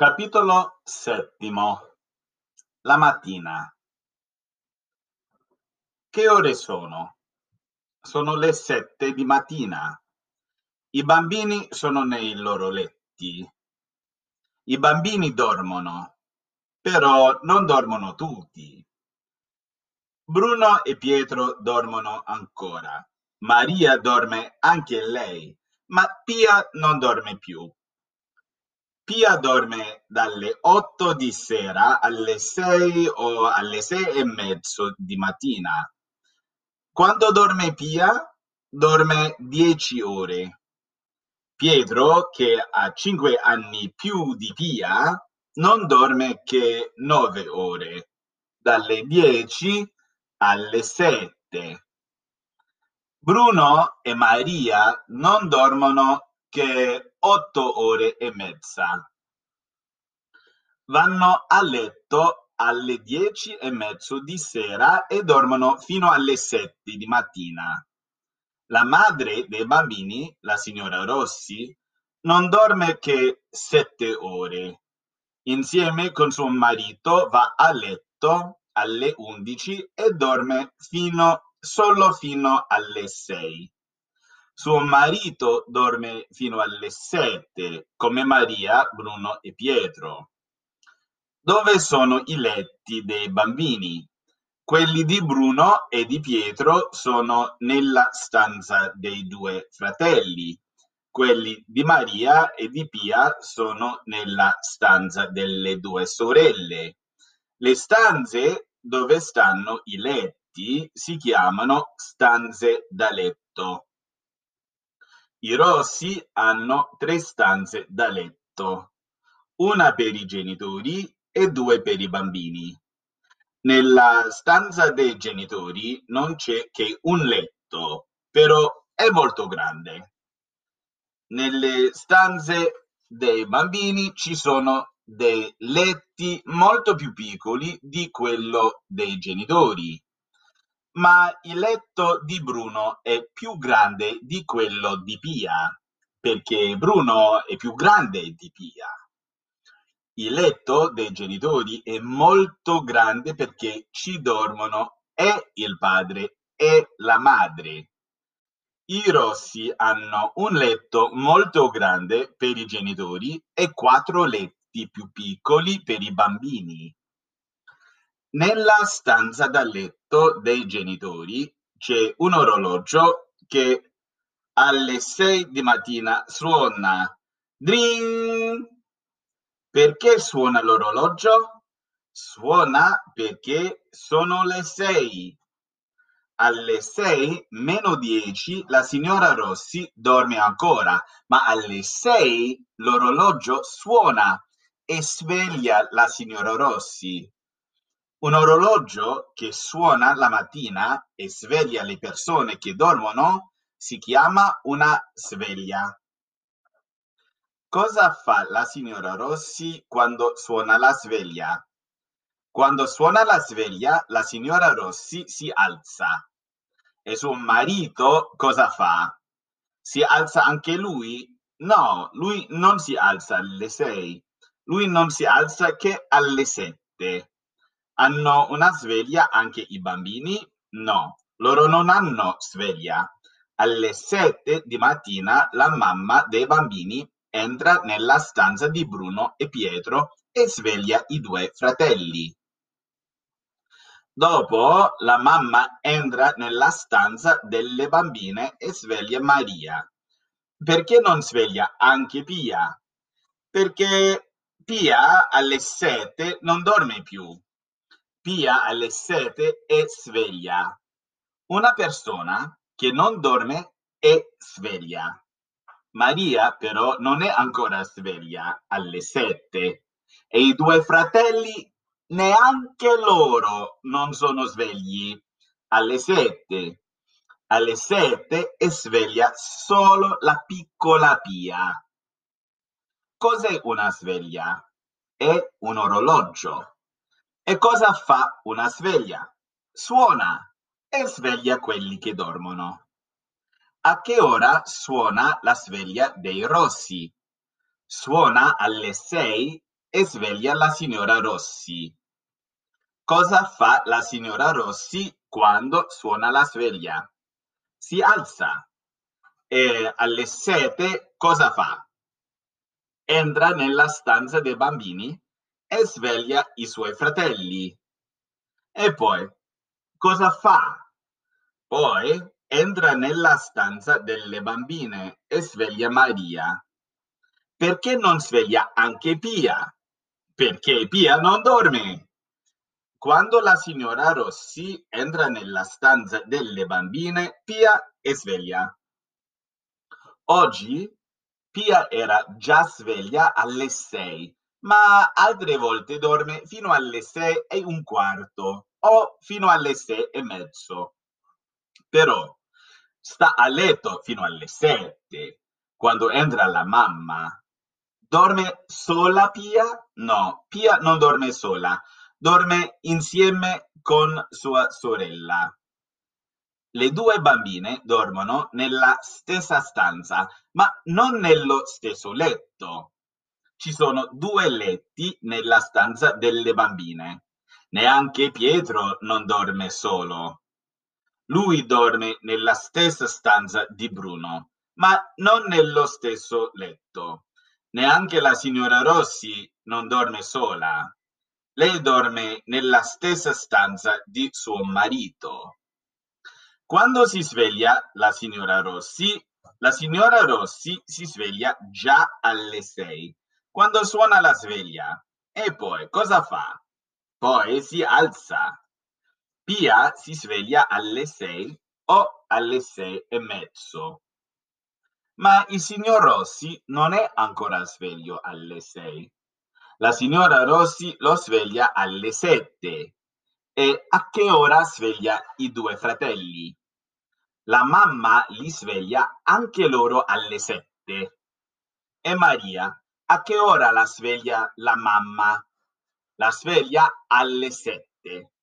Capitolo settimo. La mattina. Che ore sono? Sono le sette di mattina. I bambini sono nei loro letti. I bambini dormono, però non dormono tutti. Bruno e Pietro dormono ancora. Maria dorme anche lei, ma Pia non dorme più. Pia dorme dalle otto di sera alle sei o alle sei e mezzo di mattina. Quando dorme Pia? Dorme dieci ore. Pietro, che ha cinque anni più di Pia, non dorme che nove ore, dalle dieci alle sette. Bruno e Maria non dormono che otto ore e mezza. Vanno a letto alle dieci e mezzo di sera e dormono fino alle sette di mattina. La madre dei bambini, la signora Rossi, non dorme che sette ore. Insieme con suo marito va a letto alle undici e dorme fino, solo fino alle sei. Suo marito dorme fino alle sette, come Maria, Bruno e Pietro. Dove sono i letti dei bambini? Quelli di Bruno e di Pietro sono nella stanza dei due fratelli. Quelli di Maria e di Pia sono nella stanza delle due sorelle. Le stanze dove stanno i letti si chiamano stanze da letto. I rossi hanno tre stanze da letto, una per i genitori e due per i bambini. Nella stanza dei genitori non c'è che un letto, però è molto grande. Nelle stanze dei bambini ci sono dei letti molto più piccoli di quello dei genitori ma il letto di Bruno è più grande di quello di Pia, perché Bruno è più grande di Pia. Il letto dei genitori è molto grande perché ci dormono e il padre e la madre. I rossi hanno un letto molto grande per i genitori e quattro letti più piccoli per i bambini. Nella stanza da letto dei genitori c'è un orologio che alle sei di mattina suona. Dring! Perché suona l'orologio? Suona perché sono le sei. Alle sei meno dieci la signora Rossi dorme ancora, ma alle sei l'orologio suona e sveglia la signora Rossi. Un orologio che suona la mattina e sveglia le persone che dormono si chiama una sveglia. Cosa fa la signora Rossi quando suona la sveglia? Quando suona la sveglia, la signora Rossi si alza. E suo marito cosa fa? Si alza anche lui? No, lui non si alza alle sei. Lui non si alza che alle sette. Hanno una sveglia anche i bambini? No, loro non hanno sveglia. Alle sette di mattina la mamma dei bambini entra nella stanza di Bruno e Pietro e sveglia i due fratelli. Dopo la mamma entra nella stanza delle bambine e sveglia Maria. Perché non sveglia anche Pia? Perché Pia alle sette non dorme più. Pia alle sette è sveglia. Una persona che non dorme è sveglia. Maria però non è ancora sveglia alle sette e i due fratelli neanche loro non sono svegli alle sette. Alle sette è sveglia solo la piccola Pia. Cos'è una sveglia? È un orologio. E cosa fa una sveglia? Suona e sveglia quelli che dormono. A che ora suona la sveglia dei rossi? Suona alle sei e sveglia la signora Rossi. Cosa fa la signora Rossi quando suona la sveglia? Si alza e alle sette cosa fa? Entra nella stanza dei bambini e sveglia i suoi fratelli. E poi cosa fa? Poi entra nella stanza delle bambine e sveglia Maria. Perché non sveglia anche Pia? Perché Pia non dorme. Quando la signora Rossi entra nella stanza delle bambine, Pia è sveglia. Oggi Pia era già sveglia alle sei, ma altre volte dorme fino alle sei e un quarto o fino alle sei e mezzo. Però sta a letto fino alle sette quando entra la mamma. Dorme sola Pia? No, Pia non dorme sola, dorme insieme con sua sorella. Le due bambine dormono nella stessa stanza, ma non nello stesso letto. Ci sono due letti nella stanza delle bambine. Neanche Pietro non dorme solo. Lui dorme nella stessa stanza di Bruno, ma non nello stesso letto. Neanche la signora Rossi non dorme sola. Lei dorme nella stessa stanza di suo marito. Quando si sveglia la signora Rossi, la signora Rossi si sveglia già alle sei, quando suona la sveglia. E poi cosa fa? Poi si alza. Pia si sveglia alle sei o alle sei e mezzo. Ma il signor Rossi non è ancora sveglio alle sei. La signora Rossi lo sveglia alle sette. E a che ora sveglia i due fratelli? La mamma li sveglia anche loro alle sette. E Maria, a che ora la sveglia la mamma? La sveglia alle sette.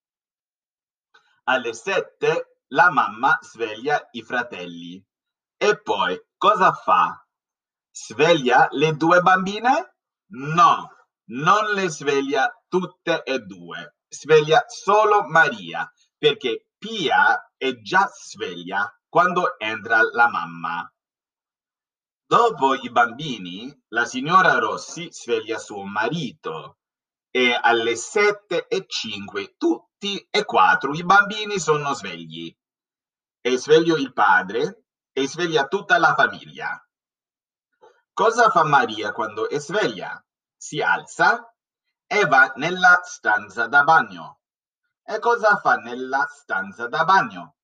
Alle sette la mamma sveglia i fratelli. E poi cosa fa? Sveglia le due bambine? No, non le sveglia tutte e due. Sveglia solo Maria, perché Pia è già sveglia quando entra la mamma. Dopo i bambini, la signora Rossi sveglia suo marito e alle sette e cinque tutti e quattro i bambini sono svegli. È sveglio il padre e sveglia tutta la famiglia. Cosa fa Maria quando è sveglia? Si alza e va nella stanza da bagno. E cosa fa nella stanza da bagno?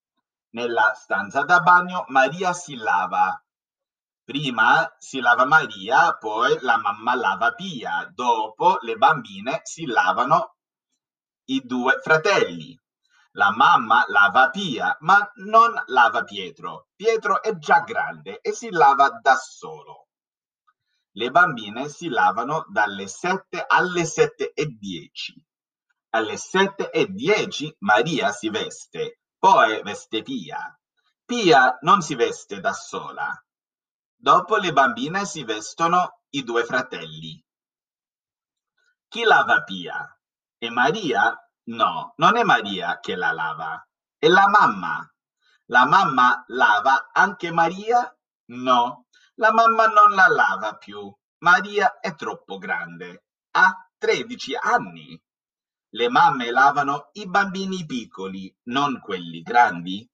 Nella stanza da bagno Maria si lava. Prima si lava Maria, poi la mamma lava Pia, dopo le bambine si lavano i due fratelli. La mamma lava Pia, ma non lava Pietro. Pietro è già grande e si lava da solo. Le bambine si lavano dalle 7 alle 7 e 10. Alle 7 e 10 Maria si veste, poi veste Pia. Pia non si veste da sola. Dopo le bambine si vestono i due fratelli. Chi lava Pia? E Maria? No, non è Maria che la lava, è la mamma. La mamma lava anche Maria? No, la mamma non la lava più. Maria è troppo grande, ha 13 anni. Le mamme lavano i bambini piccoli, non quelli grandi?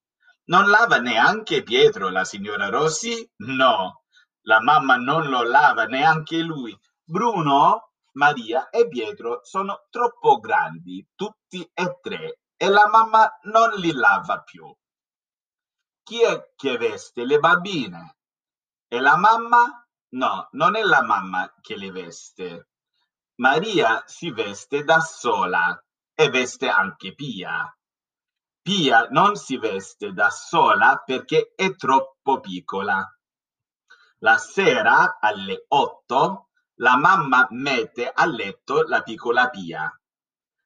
Non lava neanche Pietro, la signora Rossi? No, la mamma non lo lava neanche lui. Bruno, Maria e Pietro sono troppo grandi, tutti e tre, e la mamma non li lava più. Chi è che veste le bambine? E la mamma? No, non è la mamma che le veste. Maria si veste da sola e veste anche Pia. Pia non si veste da sola perché è troppo piccola. La sera alle 8 la mamma mette a letto la piccola Pia.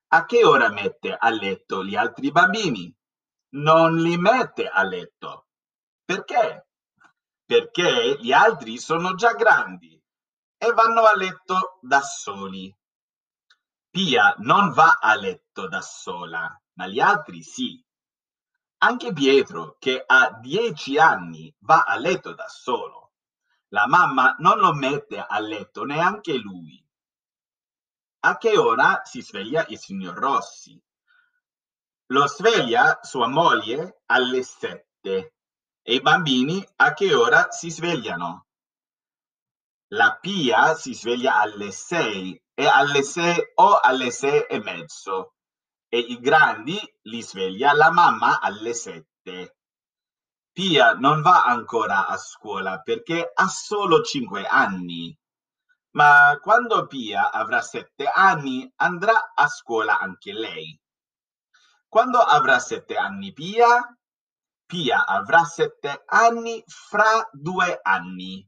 A che ora mette a letto gli altri bambini? Non li mette a letto. Perché? Perché gli altri sono già grandi e vanno a letto da soli. Pia non va a letto da sola, ma gli altri sì. Anche Pietro, che ha dieci anni, va a letto da solo. La mamma non lo mette a letto neanche lui. A che ora si sveglia il signor Rossi? Lo sveglia sua moglie alle sette. E i bambini a che ora si svegliano? La Pia si sveglia alle sei e alle sei o alle sei e mezzo e i grandi li sveglia la mamma alle sette. Pia non va ancora a scuola perché ha solo cinque anni. Ma quando Pia avrà sette anni andrà a scuola anche lei. Quando avrà sette anni Pia? Pia avrà sette anni fra due anni.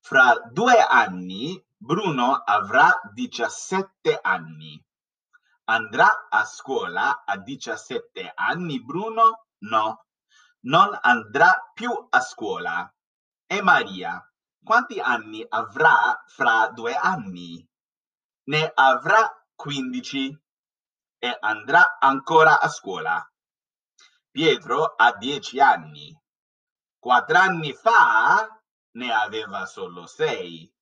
Fra due anni Bruno avrà 17 anni. Andrà a scuola a 17 anni Bruno? No, non andrà più a scuola. E Maria, quanti anni avrà fra due anni? Ne avrà 15 e andrà ancora a scuola. Pietro ha 10 anni. Quattro anni fa ne aveva solo sei.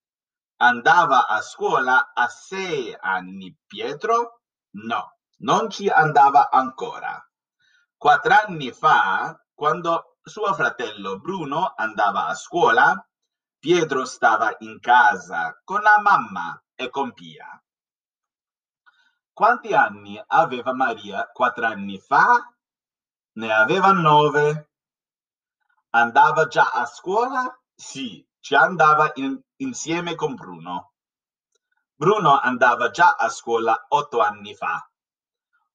Andava a scuola a sei anni Pietro? No, non ci andava ancora. Quattro anni fa, quando suo fratello Bruno andava a scuola, Pietro stava in casa con la mamma e con Pia. Quanti anni aveva Maria quattro anni fa? Ne aveva nove. Andava già a scuola? Sì, ci andava in- insieme con Bruno. Bruno andava già a scuola otto anni fa.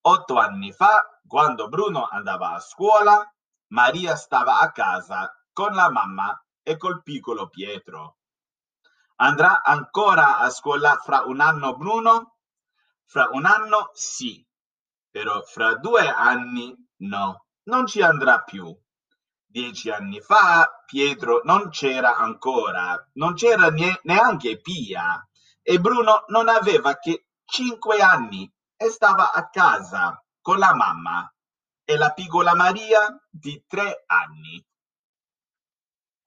Otto anni fa, quando Bruno andava a scuola, Maria stava a casa con la mamma e col piccolo Pietro. Andrà ancora a scuola fra un anno Bruno? Fra un anno sì, però fra due anni no, non ci andrà più dieci anni fa Pietro non c'era ancora, non c'era neanche Pia e Bruno non aveva che cinque anni e stava a casa con la mamma e la piccola Maria di tre anni.